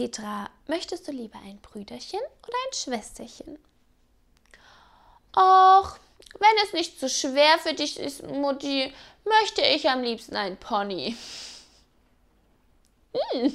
Petra, möchtest du lieber ein Brüderchen oder ein Schwesterchen? Och, wenn es nicht zu so schwer für dich ist, Mutti, möchte ich am liebsten ein Pony. Mm.